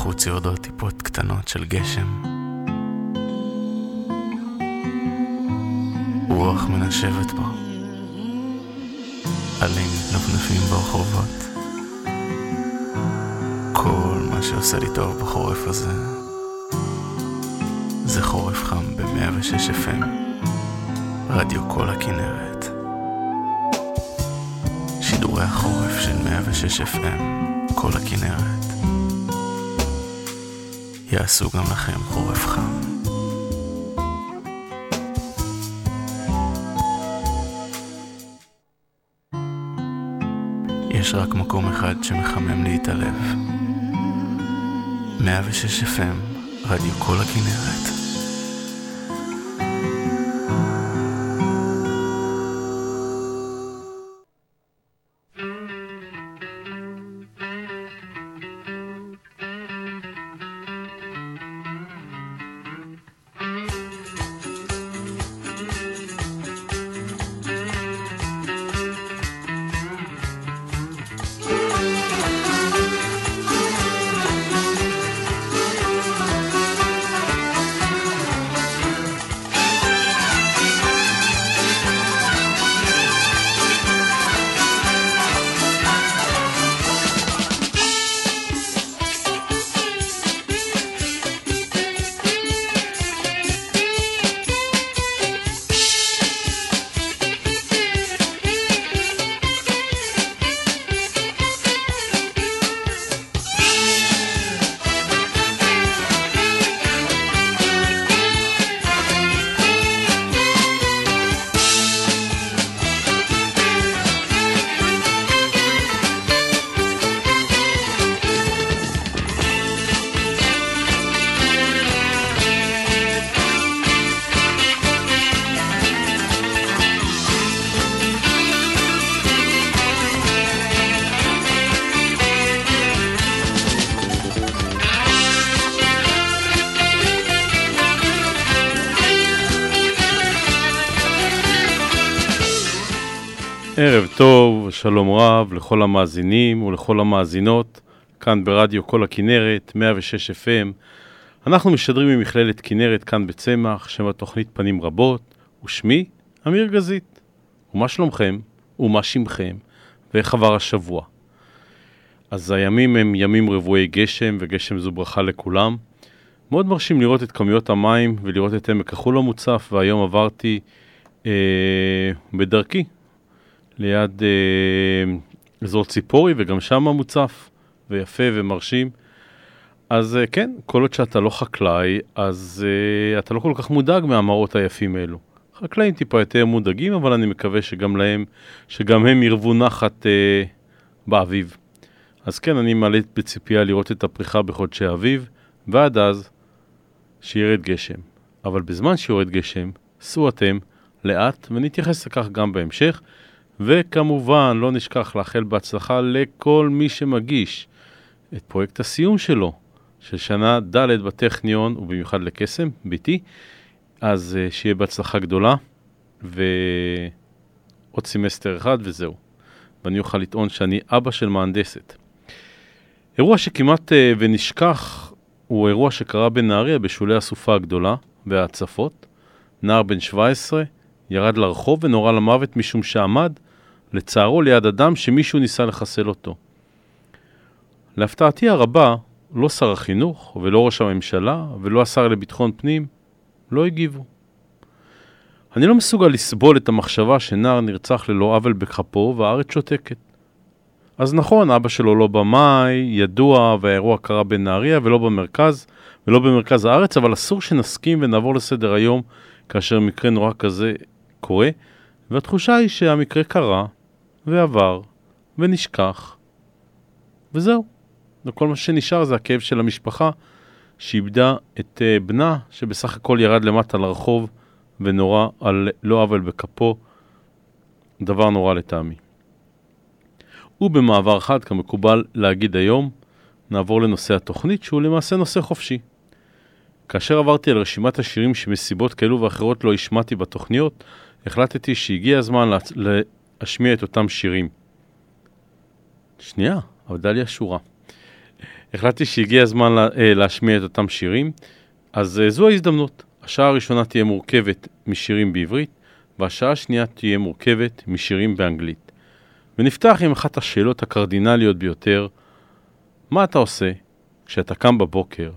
בחוץ יורדות טיפות קטנות של גשם. רוח מנשבת בו. עלים מתנפנפים ברחובות. כל מה שעושה לי טוב בחורף הזה זה חורף חם ב-106 FM, רדיו כל הכנרת. שידורי החורף של 106 FM, כל הכנרת. יעשו גם לכם חורף חם. יש רק מקום אחד שמחמם לי את הלב. 106 FM, רדיו כל הכנרת. שלום רב לכל המאזינים ולכל המאזינות, כאן ברדיו כל הכנרת, 106 FM. אנחנו משדרים ממכללת כנרת כאן בצמח, שם התוכנית פנים רבות, ושמי אמיר גזית. ומה שלומכם? ומה שמכם? ואיך עבר השבוע? אז הימים הם ימים רבועי גשם, וגשם זו ברכה לכולם. מאוד מרשים לראות את כמויות המים ולראות את עמק החול המוצף, והיום עברתי אה, בדרכי ליד אה, אזור ציפורי, וגם שם מוצף ויפה ומרשים. אז אה, כן, כל עוד שאתה לא חקלאי, אז אה, אתה לא כל כך מודאג מהמראות היפים האלו. חקלאים טיפה יותר מודאגים, אבל אני מקווה שגם להם, שגם הם ירבו נחת אה, באביב. אז כן, אני מעלה בציפייה לראות את הפריחה בחודשי אביב, ועד אז, שירד גשם. אבל בזמן שיורד גשם, סעו אתם לאט, ונתייחס לכך גם בהמשך. וכמובן, לא נשכח לאחל בהצלחה לכל מי שמגיש את פרויקט הסיום שלו, של שנה ד' בטכניון, ובמיוחד לקסם, ביתי. אז uh, שיהיה בהצלחה גדולה, ועוד סמסטר אחד וזהו. ואני אוכל לטעון שאני אבא של מהנדסת. אירוע שכמעט uh, ונשכח הוא אירוע שקרה בנהריה בשולי הסופה הגדולה וההצפות. נער בן 17 ירד לרחוב ונורה למוות משום שעמד לצערו ליד אדם שמישהו ניסה לחסל אותו. להפתעתי הרבה, לא שר החינוך ולא ראש הממשלה ולא השר לביטחון פנים לא הגיבו. אני לא מסוגל לסבול את המחשבה שנער נרצח ללא עוול בכפו והארץ שותקת. אז נכון, אבא שלו לא במאי, ידוע, והאירוע קרה בנהריה ולא במרכז, ולא במרכז הארץ, אבל אסור שנסכים ונעבור לסדר היום כאשר מקרה נורא כזה קורה, והתחושה היא שהמקרה קרה, ועבר, ונשכח, וזהו. וכל מה שנשאר זה הכאב של המשפחה שאיבדה את uh, בנה, שבסך הכל ירד למטה לרחוב ונורא על לא עוול בכפו. דבר נורא לטעמי. ובמעבר חד, כמקובל להגיד היום, נעבור לנושא התוכנית, שהוא למעשה נושא חופשי. כאשר עברתי על רשימת השירים שמסיבות כאלו ואחרות לא השמעתי בתוכניות, החלטתי שהגיע הזמן להשמיע את אותם שירים. שנייה, עבדה לי השורה. החלטתי שהגיע הזמן לה, אה, להשמיע את אותם שירים, אז אה, זו ההזדמנות. השעה הראשונה תהיה מורכבת משירים בעברית, והשעה השנייה תהיה מורכבת משירים באנגלית. ונפתח עם אחת השאלות הקרדינליות ביותר, מה אתה עושה כשאתה קם בבוקר,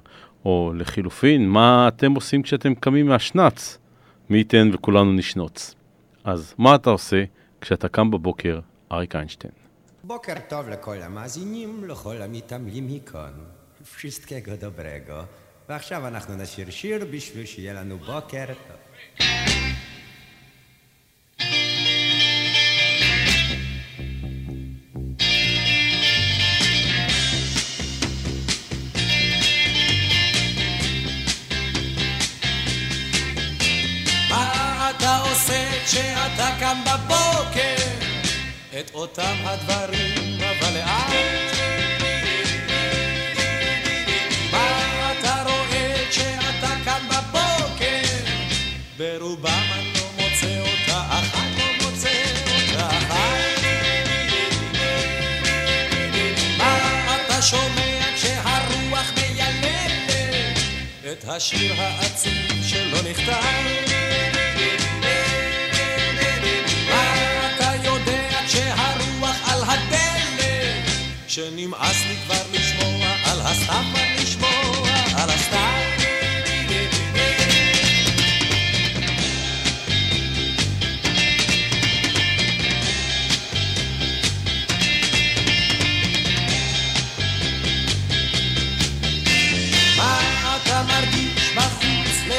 או לחילופין, מה אתם עושים כשאתם קמים מהשנץ? מי ייתן וכולנו נשנוץ. אז מה אתה עושה כשאתה קם בבוקר, אריק איינשטיין? בוקר טוב לכל המאזינים, לכל המתעמלים מכאן. wszystkiego dobrego. ועכשיו אנחנו נשיר שיר בשביל שיהיה לנו בוקר טוב. כשאתה קם בבוקר? את אותם הדברים, אבל לאט. מה אתה רואה כשאתה קם בבוקר? ברובם אני לא מוצא אותה אחת, לא מוצא אותה אחת. מה אתה שומע כשהרוח מיילדת? את השיר העצוב שלא נכתב. שנמאס לי כבר לשמוע על הסתם כבר לשמוע על הסתם.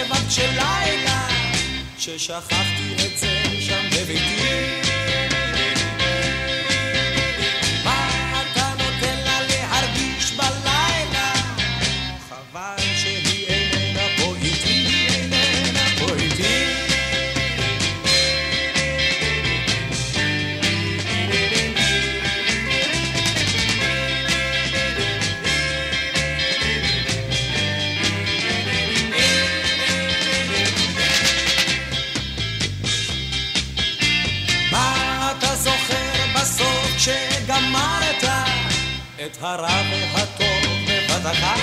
מה של לילה? ששכחתי את זה שם בביתי. את הרע והטוב בבת אחת?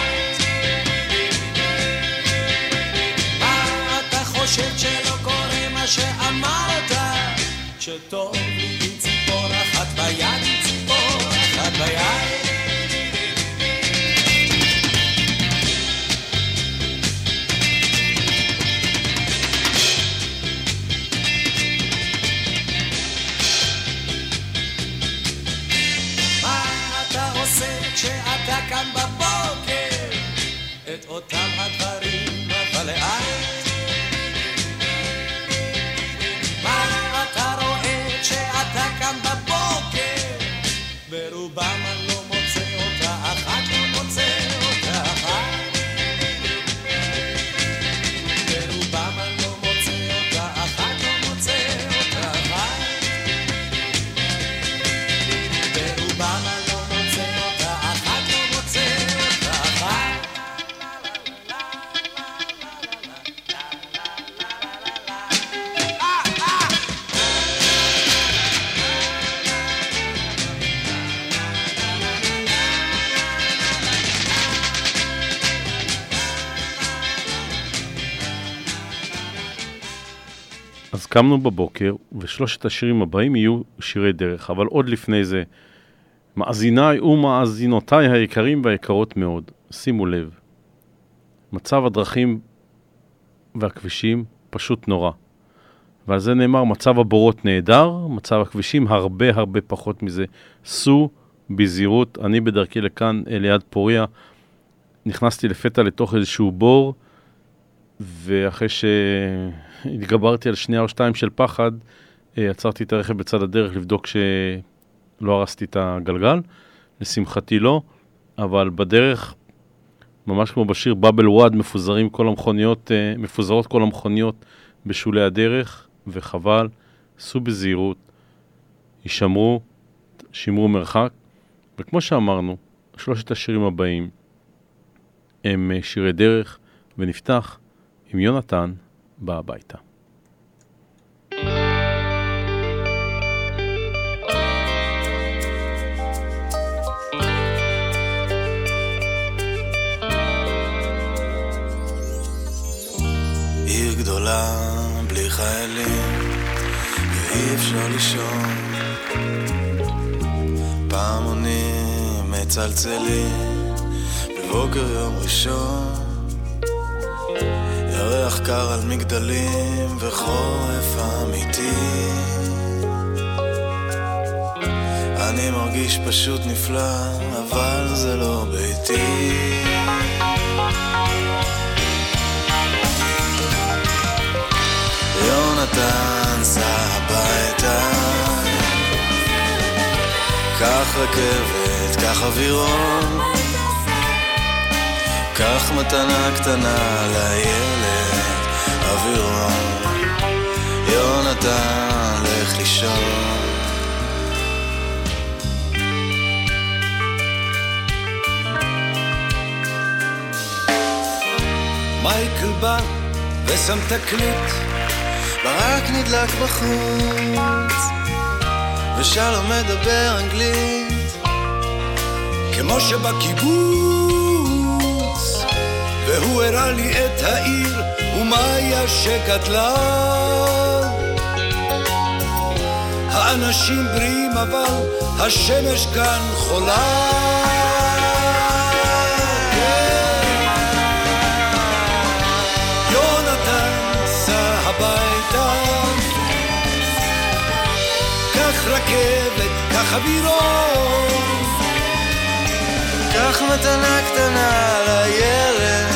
מה אתה חושב שלא קורה מה שאמרת? שטוב לי עם ציפור אחת ביד, קמנו בבוקר, ושלושת השירים הבאים יהיו שירי דרך, אבל עוד לפני זה, מאזיניי ומאזינותיי היקרים והיקרות מאוד, שימו לב, מצב הדרכים והכבישים פשוט נורא. ועל זה נאמר, מצב הבורות נהדר, מצב הכבישים הרבה הרבה פחות מזה. סעו בזהירות, אני בדרכי לכאן ליד פוריה, נכנסתי לפתע לתוך איזשהו בור, ואחרי שהתגברתי על שנייה או שתיים של פחד, אה, עצרתי את הרכב בצד הדרך לבדוק שלא הרסתי את הגלגל. לשמחתי לא, אבל בדרך, ממש כמו בשיר באבל וואד, מפוזרים כל המכוניות, אה, מפוזרות כל המכוניות בשולי הדרך, וחבל, סעו בזהירות, הישמרו, שמרו מרחק, וכמו שאמרנו, שלושת השירים הבאים הם אה, שירי דרך, ונפתח עם יונתן בא הביתה. עיר גדולה בלי חיילים, ואי אפשר לישון. פעמונים מצלצלים בבוקר יום ראשון. ירח קר על מגדלים וחורף אמיתי. אני מרגיש פשוט נפלא, אבל זה לא ביתי. יונתן סע הביתה. קח רכבת, קח אווירון קח מתנה קטנה לילד אווירון יונתן, לך לישון. מייקל בא ושם תקליט ברק נדלק בחוץ, ושלום מדבר אנגלית, כמו שבקיבוץ, והוא הראה לי את העיר ומאיה שגדלה. האנשים בריאים אבל השמש כאן חולה. קח אווירון. קח מתנה קטנה לילד,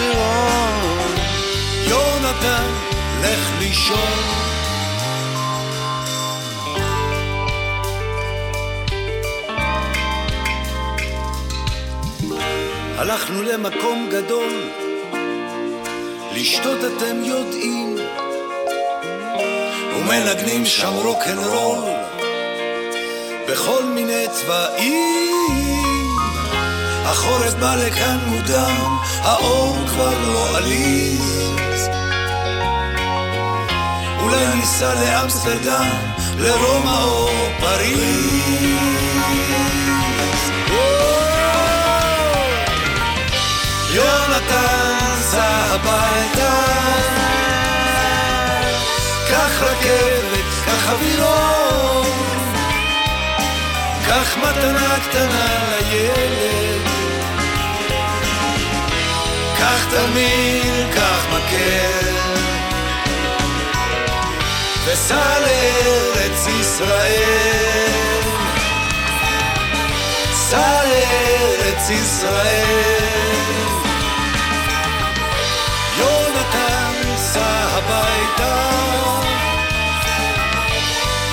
אווירון. יונתן, לך לישון. הלכנו למקום גדול, לשתות אתם יודעים, ומנגנים שם רוקנרול בכל מיני צבעים. החורף בא לכאן מודם, האור כבר לא עליז. אולי ניסע לאמסטרדם, לרומא או פריז. יונתן, סע הביתה קח רכבת, קח אווירון, קח מתנה קטנה לילד. קח תלמיד, קח מקל, וסע לארץ ישראל. סע לארץ ישראל. יונתן, סע הביתה.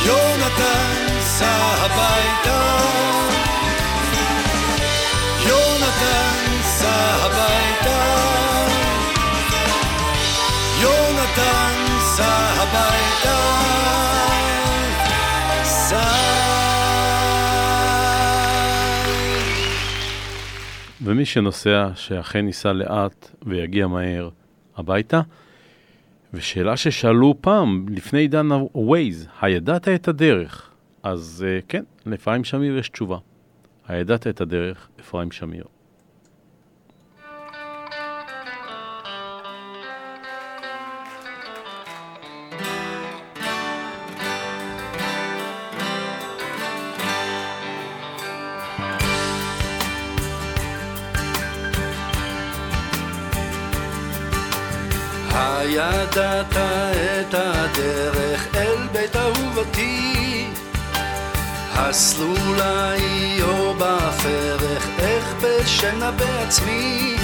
יונתן, סע הביתה. יונתן, ומי שנוסע, שאכן ייסע לאט ויגיע מהר הביתה. ושאלה ששאלו פעם, לפני עידן ה-Waze, הידעת את הדרך? אז uh, כן, לאפרים שמיר יש תשובה. הידעת את הדרך, אפרים שמיר. הידעת את הדרך אל בית אהובתי. הסלולה היא או בפרך, איך בשנה בעצמי.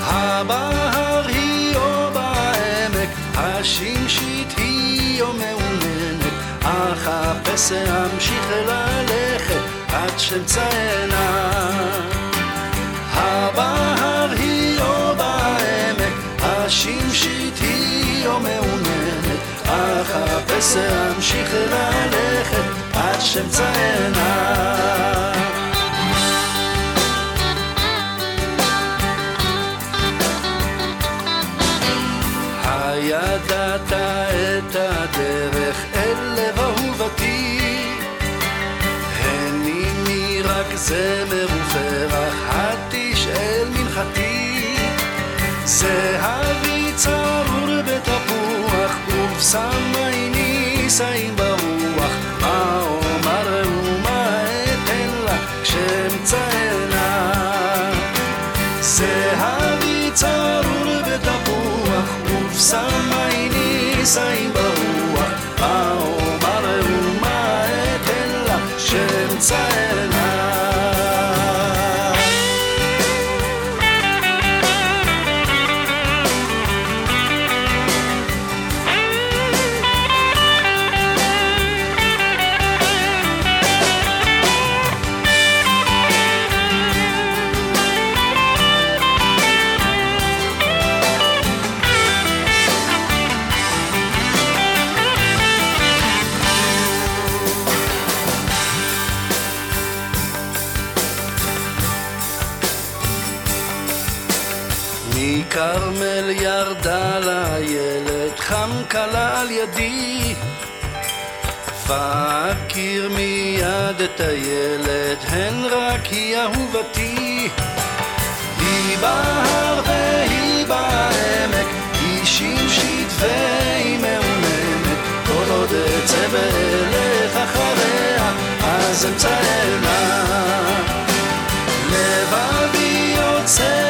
הבהר היא או בעמק, השמשית היא או מעוננת אחפש אמשיך ללכת עד שאמצאנה הבהר מעוננת אחפש אמשיך ללכת עד שאמצאנה הידעת את הדרך אל לב אהובתי. הניני רק זמר ופרח התשאל מנחתי 3枚にサイ מיד את הילד, הן רק היא אהובתי. היא בהר והיא בעמק, היא שמשית והיא מעוממת. כל עוד אצא ואלך אחריה, אז אמצא אלה. לבבי יוצא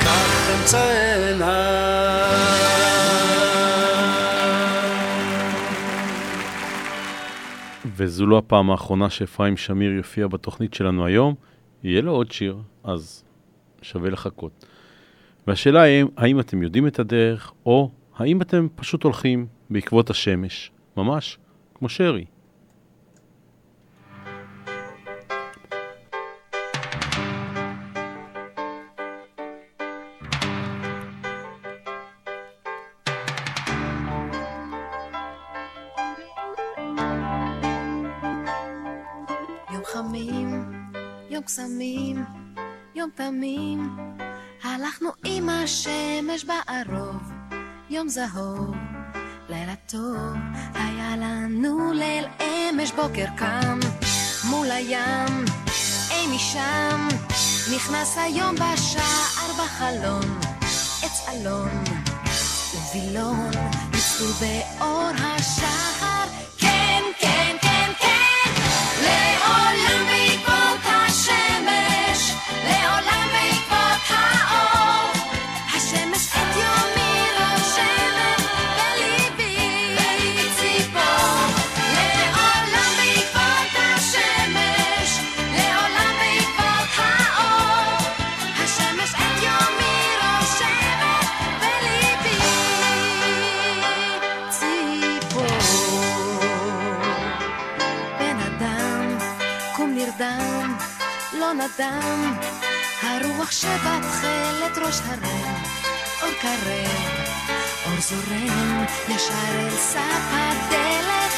כך אמצא אלה וזו לא הפעם האחרונה שאפרים שמיר יופיע בתוכנית שלנו היום, יהיה לו עוד שיר, אז שווה לחכות. והשאלה היא, האם אתם יודעים את הדרך, או האם אתם פשוט הולכים בעקבות השמש, ממש כמו שרי. יום קסמים, יום תמים, הלכנו עם השמש בערוב, יום זהוב, לילה טוב, היה לנו ליל אמש בוקר קם, מול הים, אי משם, נכנס היום בשער בחלון, עץ אלון, ווילון, ניצלו באור השחר, כן, כן, כן, כן, לעולם לעולם נדם, הרוח שבתכלת ראש הרם, אור קרב, אור זורם, ישר אל סף הדלת,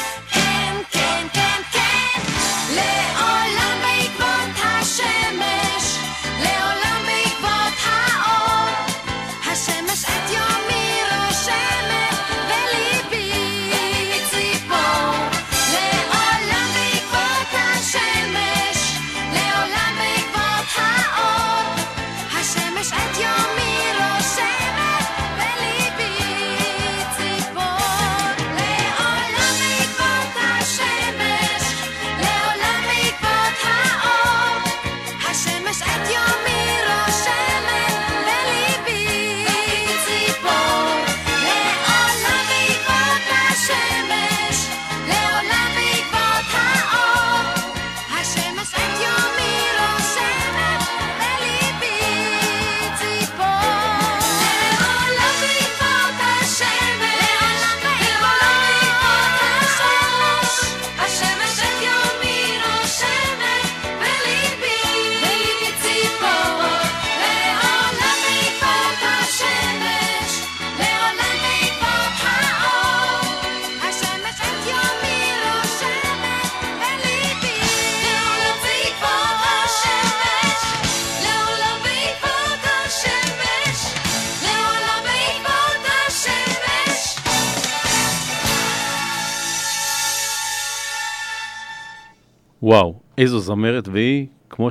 איזו זמרת, והיא, כמו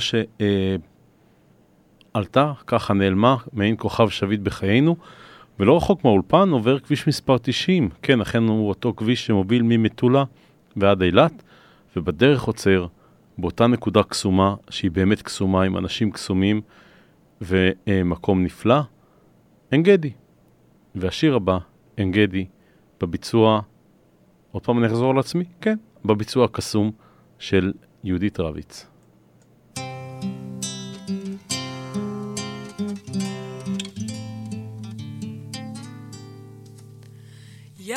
שעלתה, ככה נעלמה, מעין כוכב שביט בחיינו, ולא רחוק מהאולפן עובר כביש מספר 90, כן, אכן הוא אותו כביש שמוביל ממטולה ועד אילת, ובדרך עוצר באותה נקודה קסומה, שהיא באמת קסומה, עם אנשים קסומים, ומקום נפלא, עין גדי. והשיר הבא, עין גדי, בביצוע, עוד פעם אני אחזור על עצמי, כן, בביצוע הקסום של יהודית רביץ. ים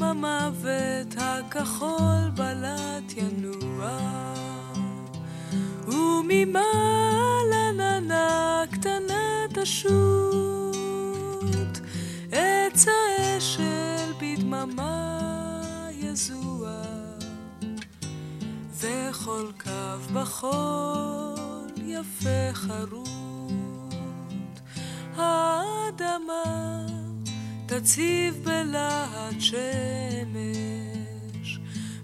המוות הכחול בלט ינוע. וממעלה ננה קטנה תשוט. עץ האשל בדממה יזוע וכל קו בחול יפה חרוט האדמה תציב בלהט שמש,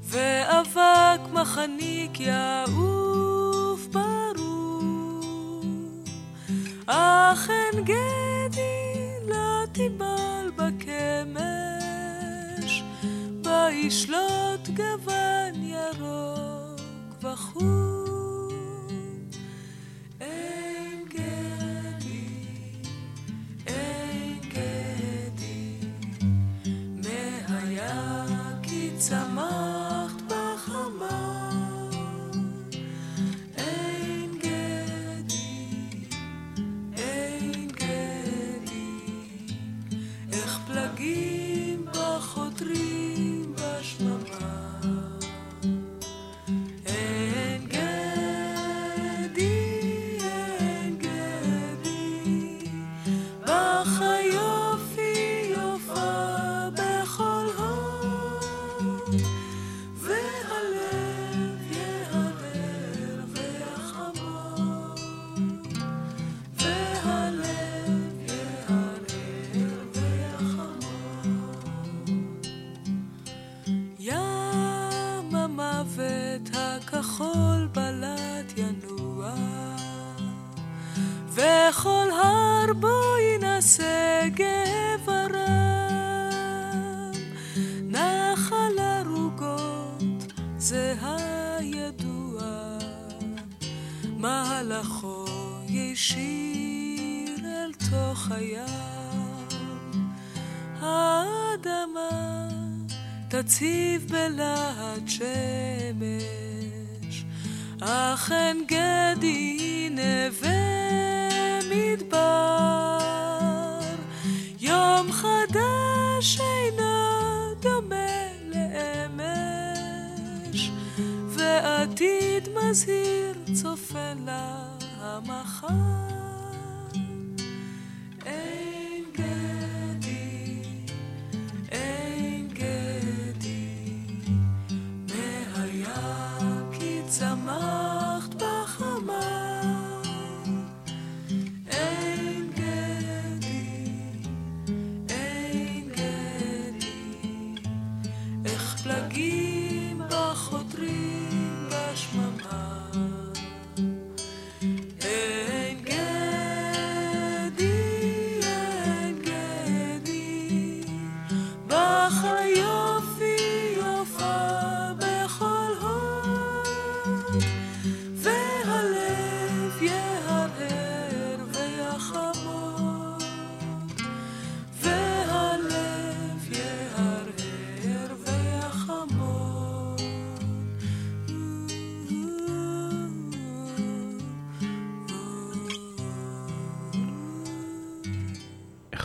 ואבק מחניק יעוף ברור. אך אין גדי לא תיבל בקמש, בה ישלוט גוון ירוק וחור.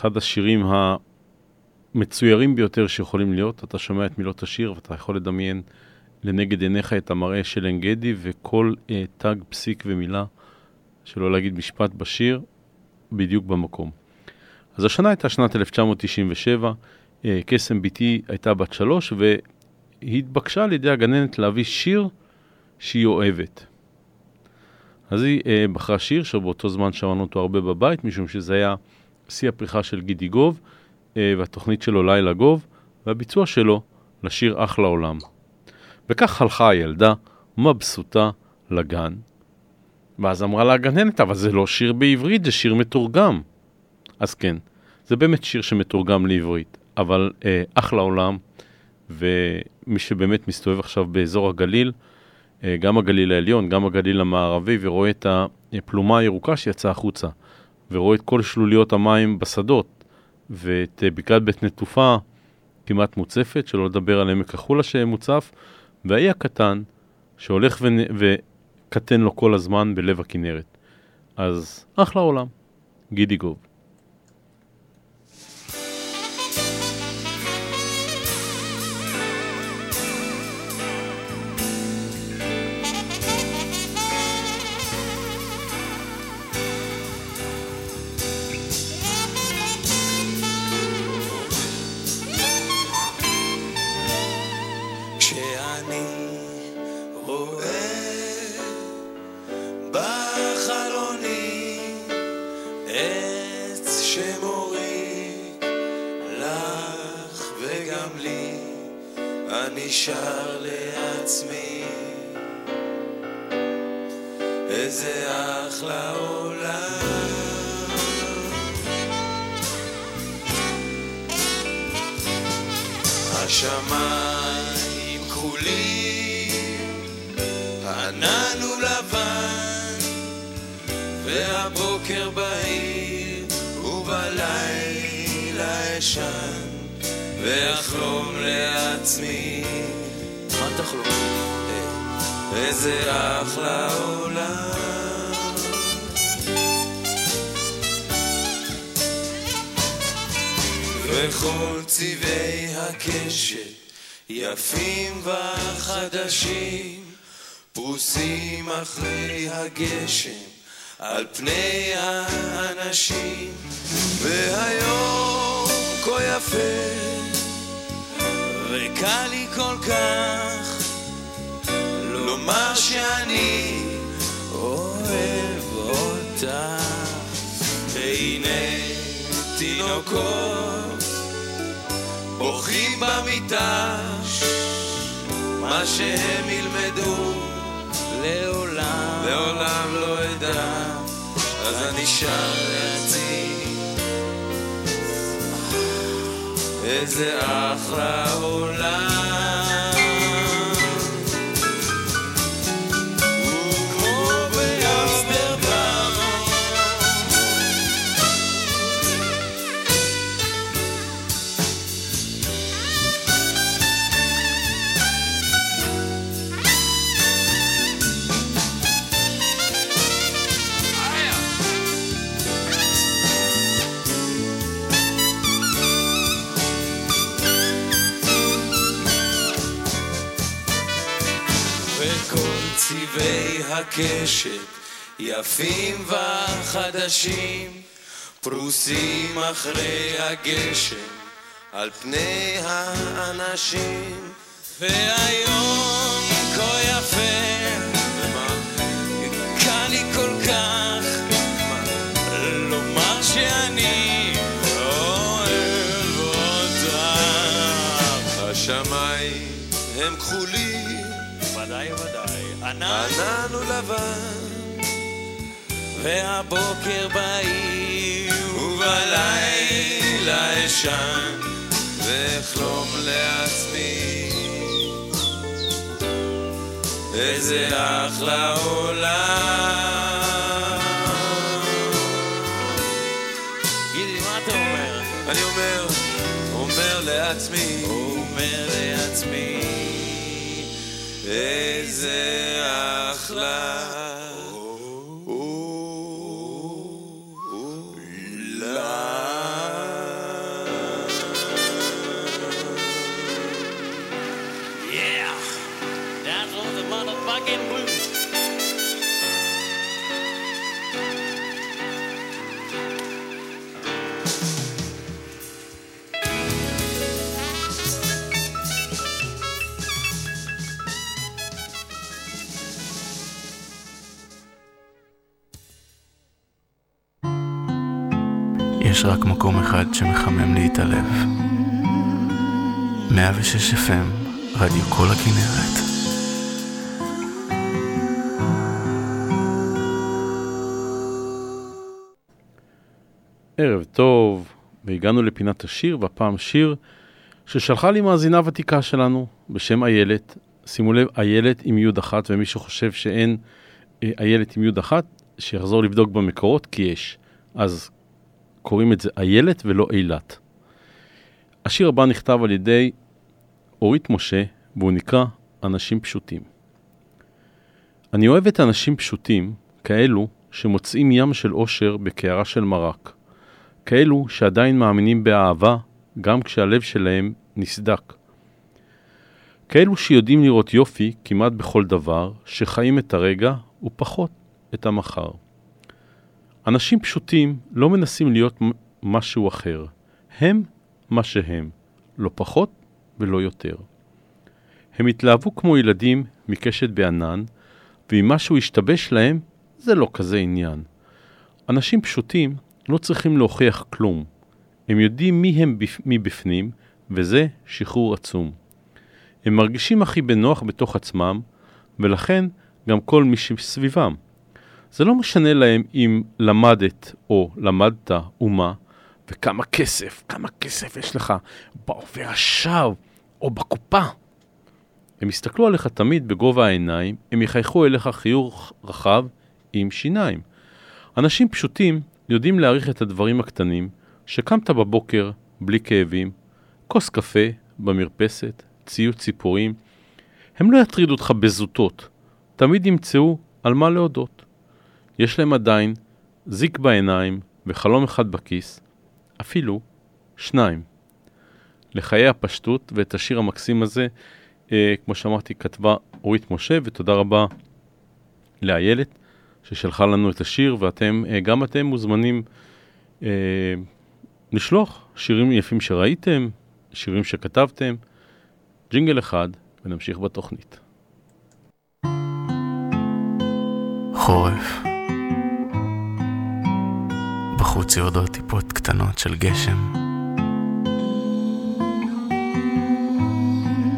אחד השירים המצוירים ביותר שיכולים להיות, אתה שומע את מילות השיר ואתה יכול לדמיין לנגד עיניך את המראה של עין גדי וכל אה, תג, פסיק ומילה, שלא להגיד משפט בשיר, בדיוק במקום. אז השנה הייתה שנת 1997, אה, קסם בתי הייתה בת שלוש והיא התבקשה על ידי הגננת להביא שיר שהיא אוהבת. אז היא אה, בחרה שיר שבאותו זמן שמענו אותו הרבה בבית, משום שזה היה שיא הפריחה של גידי גוב, אה, והתוכנית שלו לילה גוב, והביצוע שלו לשיר אח לעולם. וכך הלכה הילדה, מבסוטה לגן. ואז אמרה לה הגננת, אבל זה לא שיר בעברית, זה שיר מתורגם. אז כן, זה באמת שיר שמתורגם לעברית, אבל אה, אחלה עולם, ומי שבאמת מסתובב עכשיו באזור הגליל, אה, גם הגליל העליון, גם הגליל המערבי, ורואה את הפלומה הירוקה שיצאה החוצה, ורואה את כל שלוליות המים בשדות, ואת אה, בקעת בית נטופה כמעט מוצפת, שלא לדבר על עמק החולה שמוצף, והאי הקטן שהולך ונ... וקטן לו כל הזמן בלב הכנרת. אז אחלה עולם, גידי גוב. אני לעצמי. איזה אחלה עולם. השמיים כחולים, ואחלום לעצמי. מה תחלום? איזה אחלה עולם. וכל צבעי הקשת יפים וחדשים פרוסים אחרי הגשם על פני האנשים והיום כה יפה וקל לי כל כך לומר שאני אוהב אותך והנה תינוקות בוכים במיטה מה שהם ילמדו לעולם. לעולם לא אדע אז אני שר לעצמי איזה אחלה עולם הקשת יפים וחדשים פרוסים אחרי הגשם על פני האנשים. והיום כה יפה ענן הוא לבן, והבוקר בהיר ובלילה אשן, ואחלום לעצמי. איזה אחלה עולם. גידי, מה אתה אומר? אני אומר, אומר לעצמי, איזה אחלה יש רק מקום אחד שמחמם לי את הלב. 106 FM, רדיו כל הכנרת. ערב טוב, והגענו לפינת השיר, והפעם שיר ששלחה לי מאזינה ותיקה שלנו בשם איילת. שימו לב, איילת עם יוד אחת, ומי שחושב שאין אה, איילת עם יוד אחת, שיחזור לבדוק במקורות, כי יש. אז קוראים את זה איילת ולא אילת. השיר הבא נכתב על ידי אורית משה, והוא נקרא אנשים פשוטים. אני אוהבת אנשים פשוטים, כאלו שמוצאים ים של אושר בקערה של מרק. כאלו שעדיין מאמינים באהבה, גם כשהלב שלהם נסדק. כאלו שיודעים לראות יופי כמעט בכל דבר, שחיים את הרגע ופחות את המחר. אנשים פשוטים לא מנסים להיות משהו אחר. הם מה שהם, לא פחות ולא יותר. הם התלהבו כמו ילדים מקשת בענן, ואם משהו השתבש להם, זה לא כזה עניין. אנשים פשוטים לא צריכים להוכיח כלום. הם יודעים מי הם בפ... מבפנים, וזה שחרור עצום. הם מרגישים הכי בנוח בתוך עצמם, ולכן גם כל מי שסביבם. זה לא משנה להם אם למדת או למדת ומה, וכמה כסף, כמה כסף יש לך בעובר ושב או בקופה. הם יסתכלו עליך תמיד בגובה העיניים, הם יחייכו אליך חיוך רחב עם שיניים. אנשים פשוטים יודעים להעריך את הדברים הקטנים, שקמת בבוקר בלי כאבים, כוס קפה במרפסת, ציוץ ציפורים. הם לא יטרידו אותך בזוטות, תמיד ימצאו על מה להודות. יש להם עדיין זיק בעיניים וחלום אחד בכיס, אפילו שניים. לחיי הפשטות ואת השיר המקסים הזה, אה, כמו שאמרתי, כתבה אורית משה, ותודה רבה לאיילת ששלחה לנו את השיר, ואתם, אה, גם אתם מוזמנים אה, לשלוח שירים יפים שראיתם, שירים שכתבתם, ג'ינגל אחד, ונמשיך בתוכנית. חורף. בחוץ יורדות טיפות קטנות של גשם.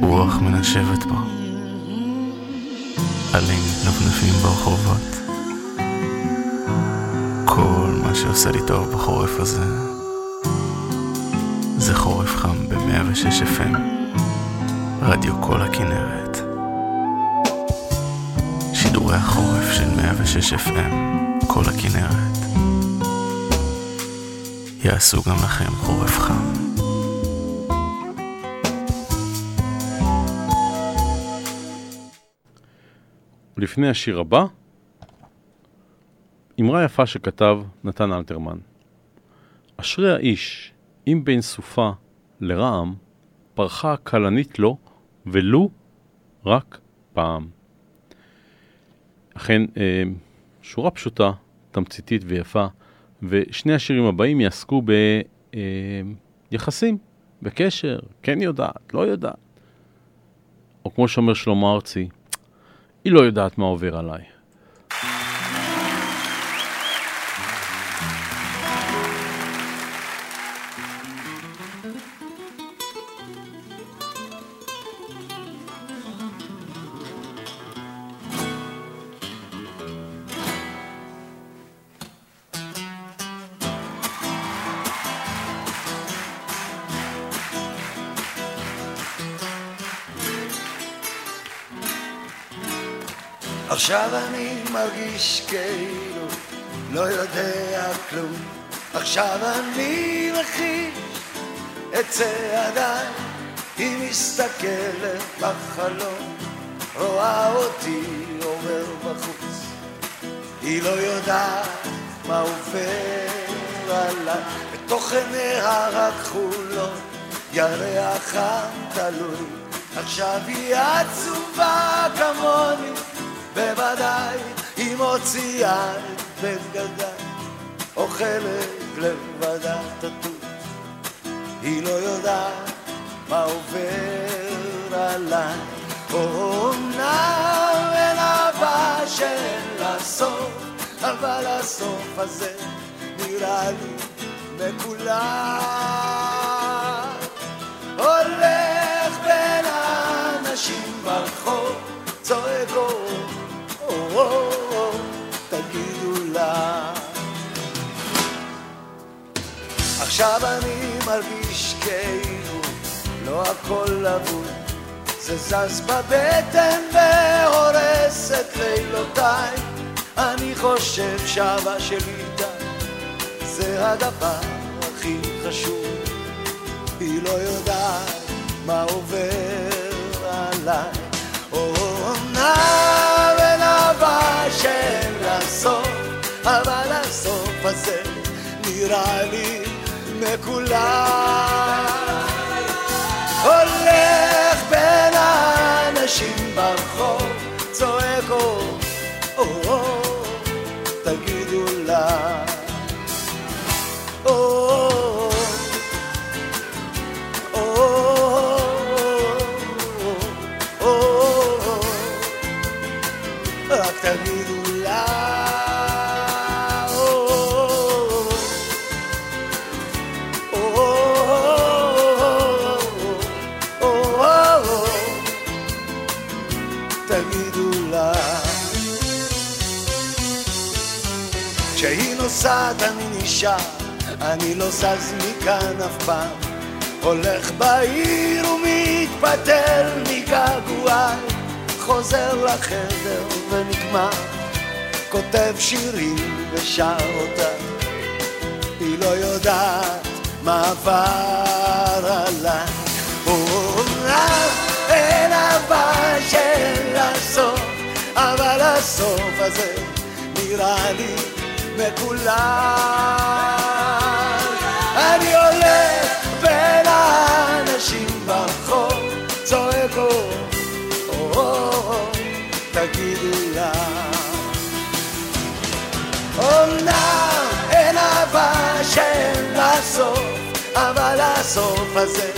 רוח מנשבת בו. עלים מתנפנפים ברחובות. כל מה שעושה לי טוב בחורף הזה זה חורף חם ב-106 FM, רדיו כל הכנרת. שידורי החורף של 106 FM, כל הכנרת. יעשו גם לכם חורף חם. לפני השיר הבא, אמרה יפה שכתב נתן אלתרמן. אשרי האיש, אם בין סופה לרעם, פרחה כלנית לו, ולו רק פעם. אכן, אה, שורה פשוטה, תמציתית ויפה, ושני השירים הבאים יעסקו ביחסים, בקשר, כן יודעת, לא יודעת. או כמו שאומר שלמה ארצי, היא לא יודעת מה עובר עליי. עכשיו אני מרגיש כאילו לא יודע כלום. עכשיו אני מחיש את צעדיי. היא מסתכלת בחלום רואה אותי עובר בחוץ. היא לא יודעת מה עובר עליי. בתוך עיניה רק חולון ירח חם תלוי עכשיו היא עצובה כמוני בוודאי היא מוציאה את בגדיי אוכלת לבדה תטוט היא לא יודעת מה עובר עליי. אומנם אין אהבה שאין לה סוף אבל הסוף הזה נראה לי מקולל. הולך בין האנשים ברחוב צועק או עכשיו אני מרגיש כאילו לא הכל אבוד זה זז בבטן והורס את לילותיי. אני חושב שאהבה שלי די זה הדבר הכי חשוב. היא לא יודעת מה עובר עליי. עונה ונאווה שאין לה סוף אבל הסוף הזה נראה לי מקולל הולך בין האנשים ברחוב צועק או נשאר, אני לא זז מכאן אף פעם. הולך בעיר ומתפטר מגעגועי. חוזר לחדר ונגמר. כותב שירים ושר אותם היא לא יודעת מה עבר עליי. אומנם אין אהבה שאין לה סוף, אבל הסוף הזה נראה לי מקולל. אני הולך בין האנשים ברחוב, צועק או, או, או, תגידו לה. אומנם אין אהבה שאין לה סוף, אבל הסוף הזה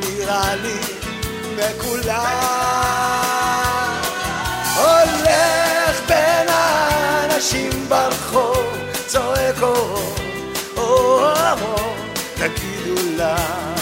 נראה לי מקולל. הולך האנשים ברחוב, צועק או, או, או, תגידו לה.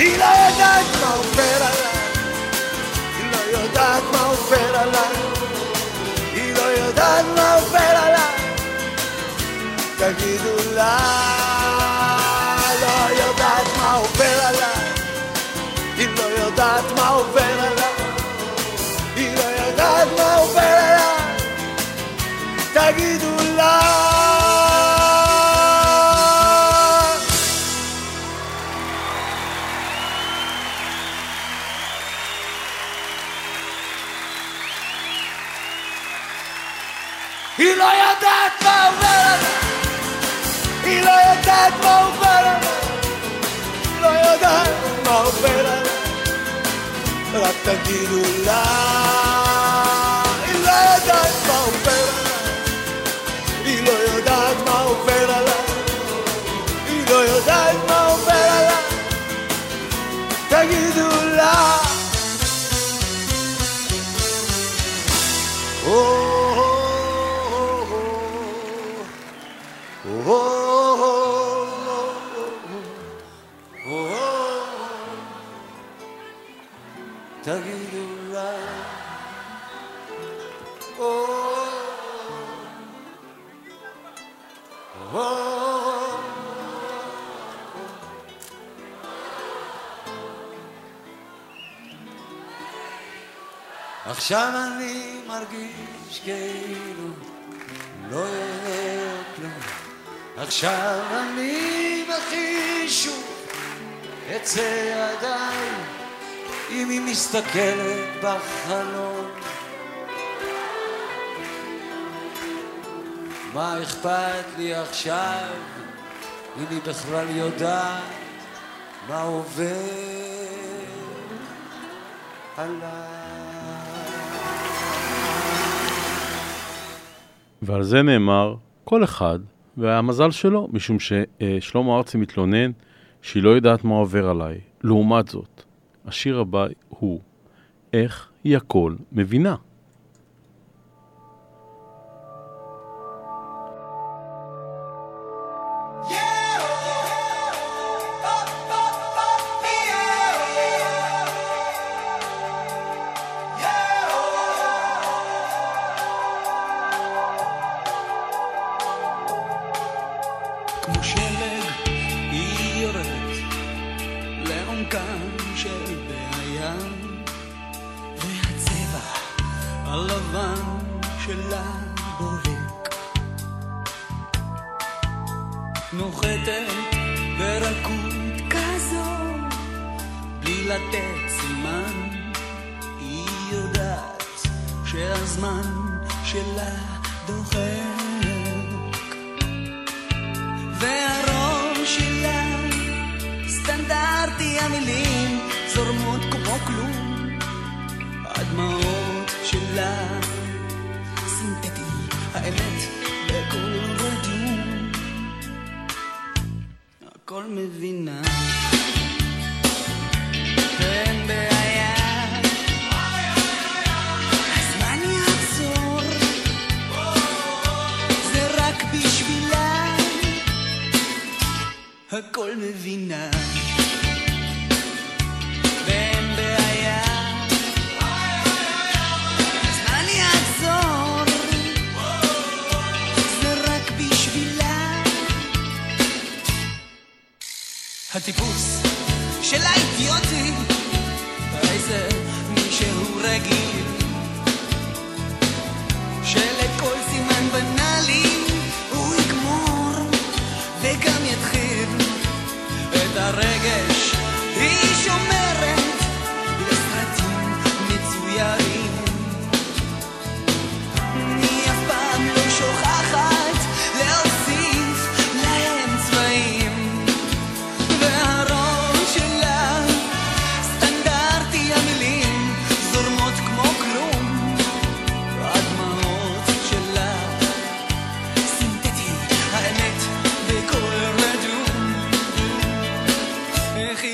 היא לא יודעת מה עובר עליי, היא לא יודעת מה עובר עליי, היא לא יודעת מה עובר עליי, תגידו לה, לא יודעת מה עובר עליי, היא לא יודעת מה עובר עליי, היא לא יודעת מה עובר עליי, תגידו היא לא יודעת מה עובר עליי, לא יודעת עכשיו אני מרגיש כאילו לא יודע כלום. עכשיו אני בחישוב את צעדיי, אם היא מסתכלת בחלום. מה אכפת לי עכשיו, אם היא בכלל יודעת מה עובר עליי? ועל זה נאמר, כל אחד והמזל שלו, משום ששלמה ארצי מתלונן שהיא לא יודעת מה עובר עליי. לעומת זאת, השיר הבא הוא איך היא הכל מבינה. הלבן שלה בוהק. נוחתת ברכות כזו בלי לתת סימן. היא יודעת שהזמן שלה דוחק. והראש שלה סטנדרטי המילים זורמות כמו כלום שלה סינתטי האמת בקול רדום הכל מבינה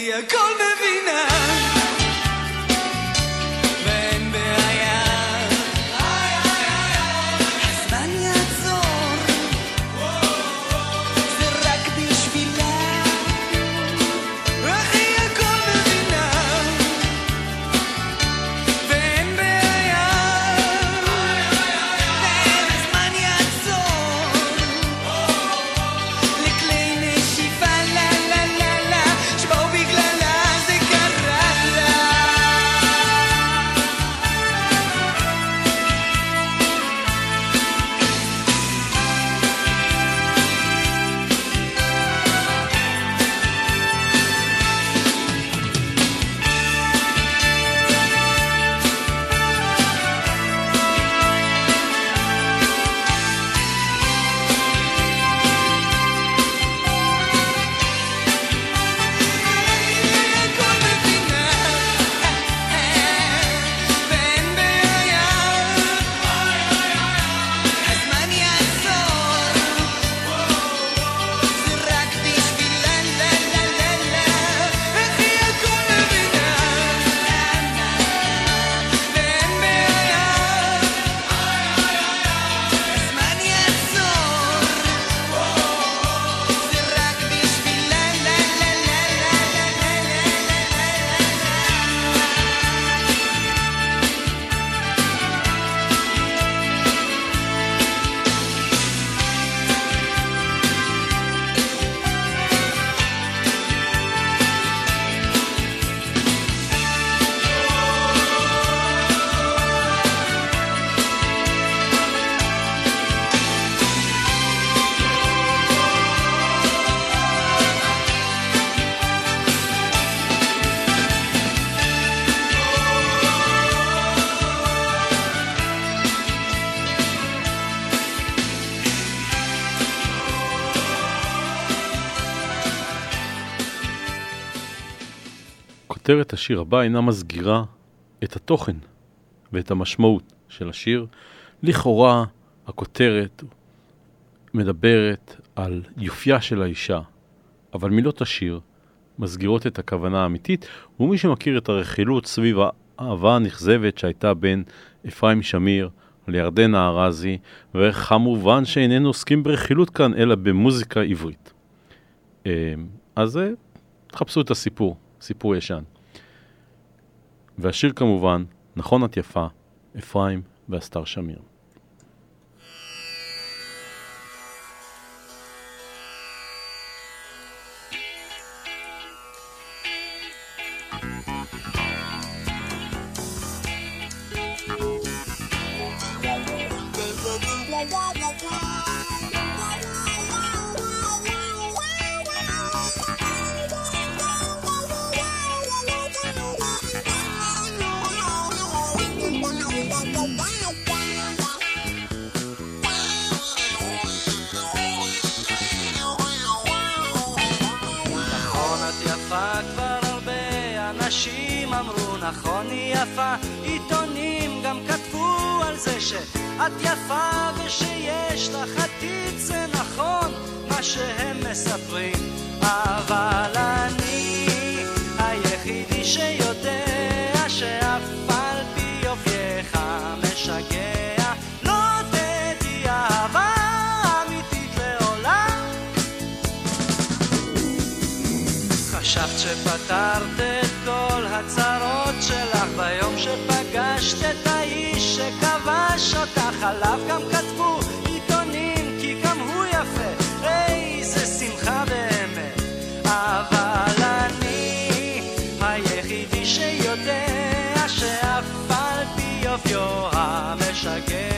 Yeah, call me. כותרת השיר הבא אינה מסגירה את התוכן ואת המשמעות של השיר. לכאורה הכותרת מדברת על יופייה של האישה, אבל מילות השיר מסגירות את הכוונה האמיתית, ומי שמכיר את הרכילות סביב האהבה הנכזבת שהייתה בין אפרים שמיר לירדנה ארזי, וכמובן שאיננו עוסקים ברכילות כאן, אלא במוזיקה עברית. אה, אז אה, תחפשו את הסיפור, סיפור ישן. והשיר כמובן, נכון את יפה, אפרים ואסתר שמיר. שהם מספרים אבל אני היחידי שיודע שאף על פי יופייך משגע. לא תדעי אהבה אמיתית לעולם. חשבת שפתרת את כל הצרות שלך ביום שפגשת את האיש שכבש אותך עליו גם כתבו yeah.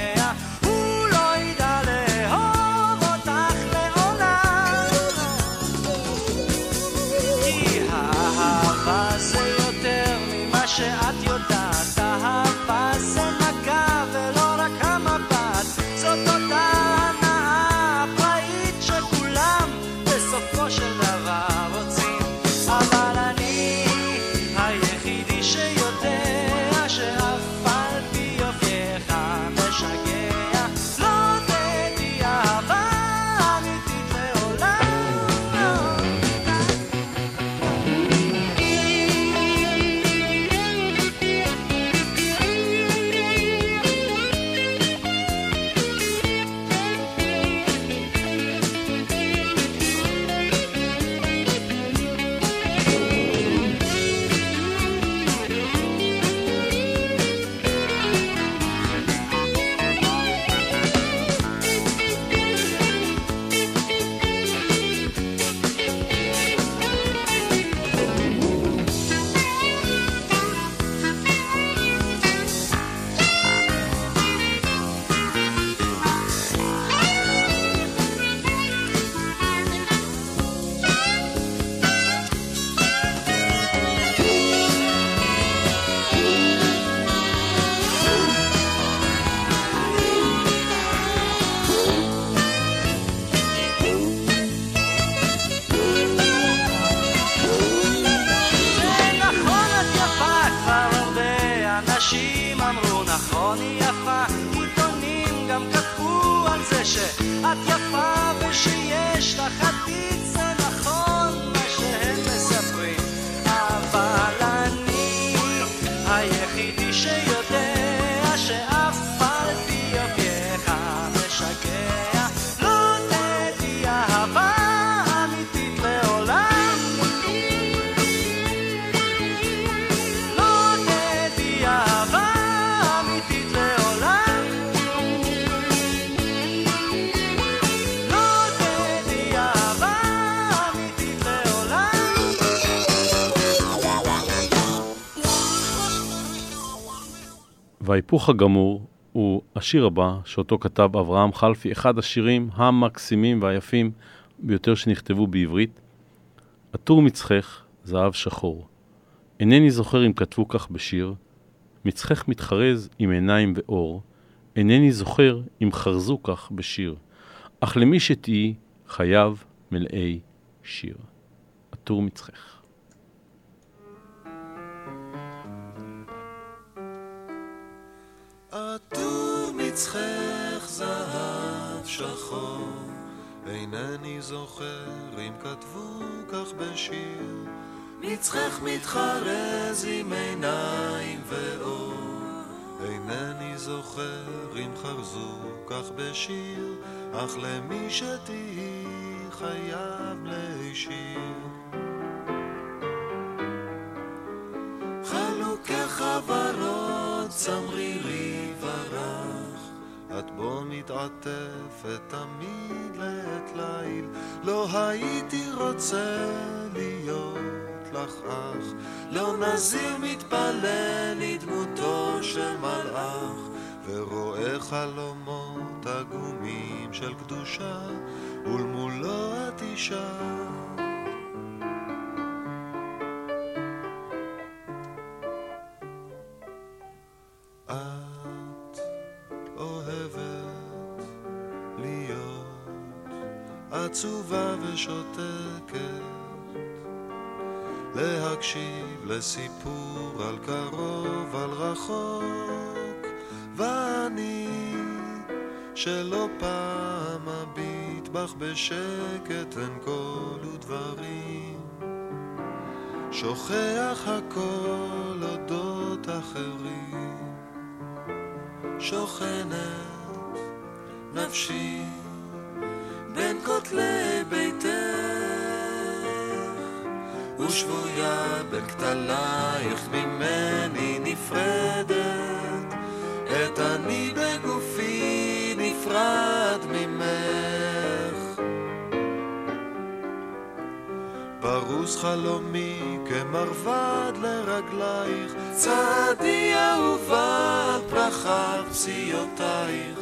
וההיפוך הגמור הוא השיר הבא שאותו כתב אברהם חלפי, אחד השירים המקסימים והיפים ביותר שנכתבו בעברית. עטור מצחך, זהב שחור. אינני זוכר אם כתבו כך בשיר, מצחך מתחרז עם עיניים ואור, אינני זוכר אם חרזו כך בשיר, אך למי שתהי חייו מלאי שיר. עטור מצחך. מצחך זהב שחור, אינני זוכר אם כתבו כך בשיר. מצחך מתחרז עם עיניים ואור, אינני זוכר אם חרזו כך בשיר, אך למי שתהי חייב להישיר. חלוקי חברות, צמרירי את בו מתעטפת תמיד לעת ליל, לא הייתי רוצה להיות לך אח, לא נזיר מתפלל לדמותו של מלאך, ורואה חלומות עגומים של קדושה, ולמולו את אישה. עצובה ושותקת, להקשיב לסיפור על קרוב, על רחוק, ואני שלא פעם אביט בך בשקט אין קול ודברים, שוכח הכל אודות אחרים. שוכנת נפשי בין כותלי ביתך ושבויה בין כתלייך ממני נפרדת את אני בגופי נפרד ממך. פרוס חלומי כמרבד לרגלייך, צעדי אהובה על פרחת פסיעותייך,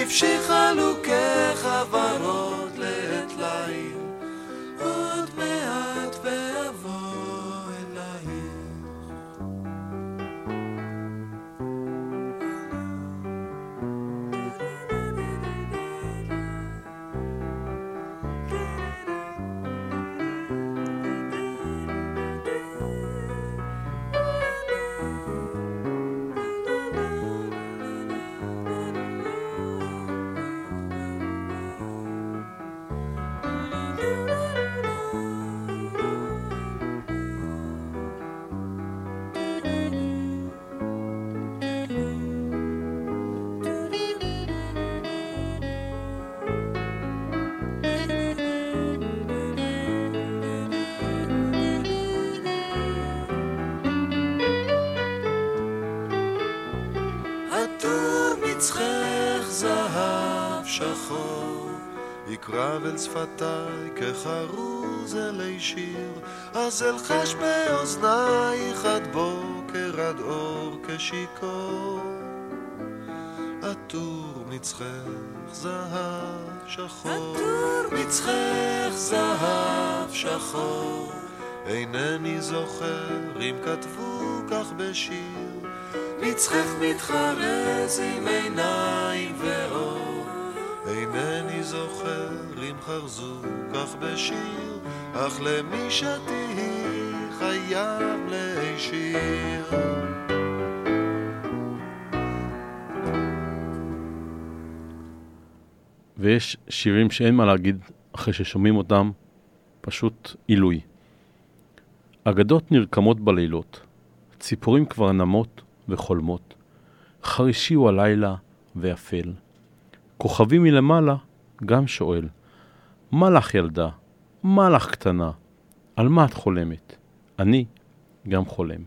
לבשי חלוקי חברות שפתיי כחרוז אלי שיר, אז אלחש באוזנייך עד בוקר עד אור כשיכור. עטור מצחך זהב שחור, מצחך זהב שחור, אינני זוכר אם כתבו כך בשיר. מצחך מתחרז עם עיניים ואור, אינני זוכר אם חרזו כך בשיר, אך למי שתהי חייב להישיר. ויש שירים שאין מה להגיד אחרי ששומעים אותם, פשוט עילוי. אגדות נרקמות בלילות, ציפורים כבר נמות וחולמות, חרישי הוא הלילה ואפל. כוכבים מלמעלה גם שואל, מה לך ילדה? מה לך קטנה? על מה את חולמת? אני גם חולם.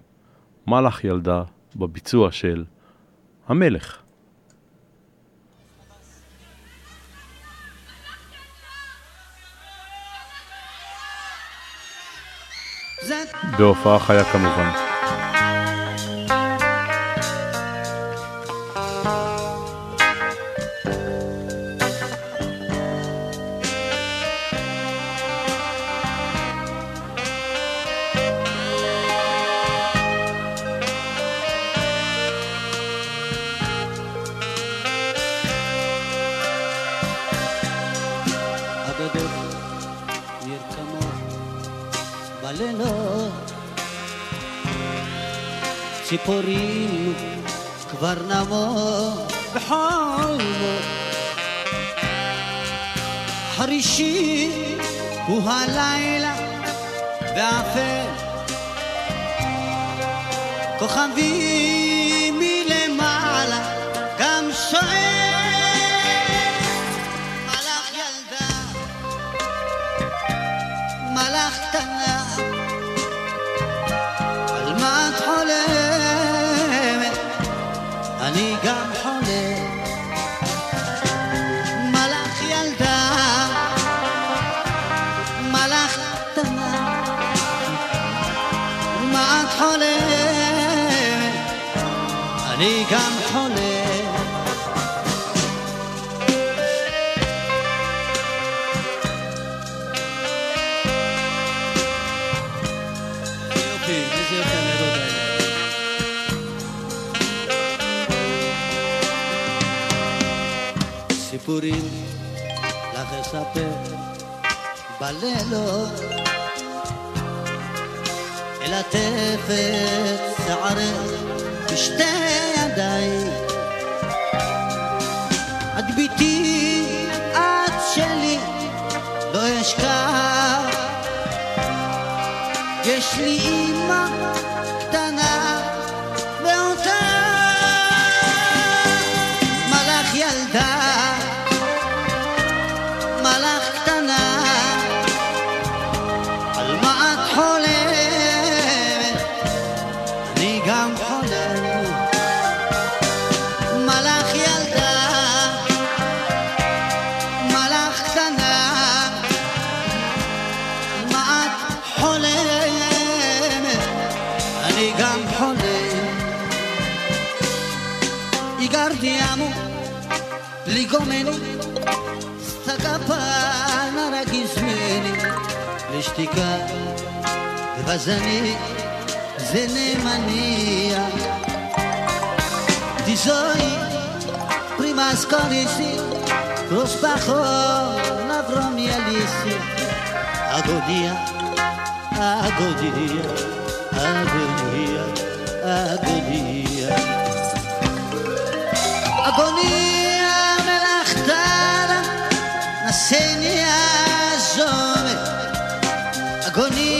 מה לך ילדה בביצוע של המלך? בהופעה חיה כמובן. חרישי הוא הלילה ואפל, כוכבים מלמעלה גם שואל. מלאך ילדה, מלאך קטנה, על מה את חולמת? אני גם אני גם יופי הנרות האלה. סיפורים לך אספר בלילות אל עטפת שערך בשתי ידיים את ביתי, βαζανή δεν είναι μανία Τη ζωή πριν μας κολλήσει προσπαθώ να βρω μια λύση. Αγωνία, αγωνία, αγωνία, αγωνία. Αγωνία με λαχτάρα να σε νοιάζομαι. Αγωνία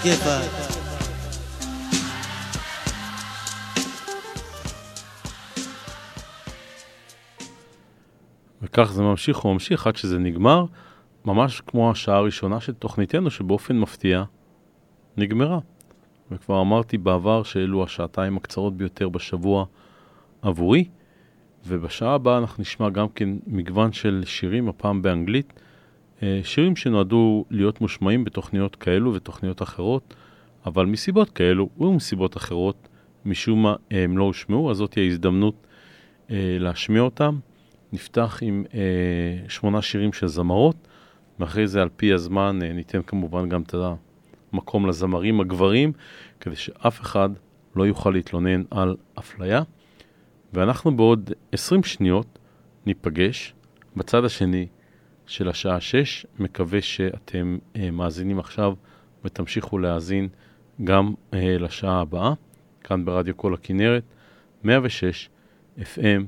הכיפאק. וכך זה ממשיך וממשיך עד שזה נגמר, ממש כמו השעה הראשונה של תוכניתנו, שבאופן מפתיע נגמרה. וכבר אמרתי בעבר שאלו השעתיים הקצרות ביותר בשבוע עבורי, ובשעה הבאה אנחנו נשמע גם כן מגוון של שירים, הפעם באנגלית, שירים שנועדו להיות מושמעים בתוכניות כאלו ותוכניות אחרות, אבל מסיבות כאלו ומסיבות אחרות, משום מה אה, הם לא הושמעו, אז זאת היא ההזדמנות אה, להשמיע אותם. נפתח עם אה, שמונה שירים של זמרות, ואחרי זה על פי הזמן אה, ניתן כמובן גם את המקום לזמרים הגברים, כדי שאף אחד לא יוכל להתלונן על אפליה. ואנחנו בעוד 20 שניות ניפגש בצד השני של השעה 6. מקווה שאתם אה, מאזינים עכשיו ותמשיכו להאזין גם אה, לשעה הבאה, כאן ברדיו כל הכנרת, 106 FM,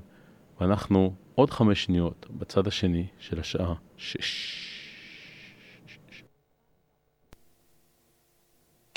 ואנחנו עוד חמש שניות בצד השני של השעה 6.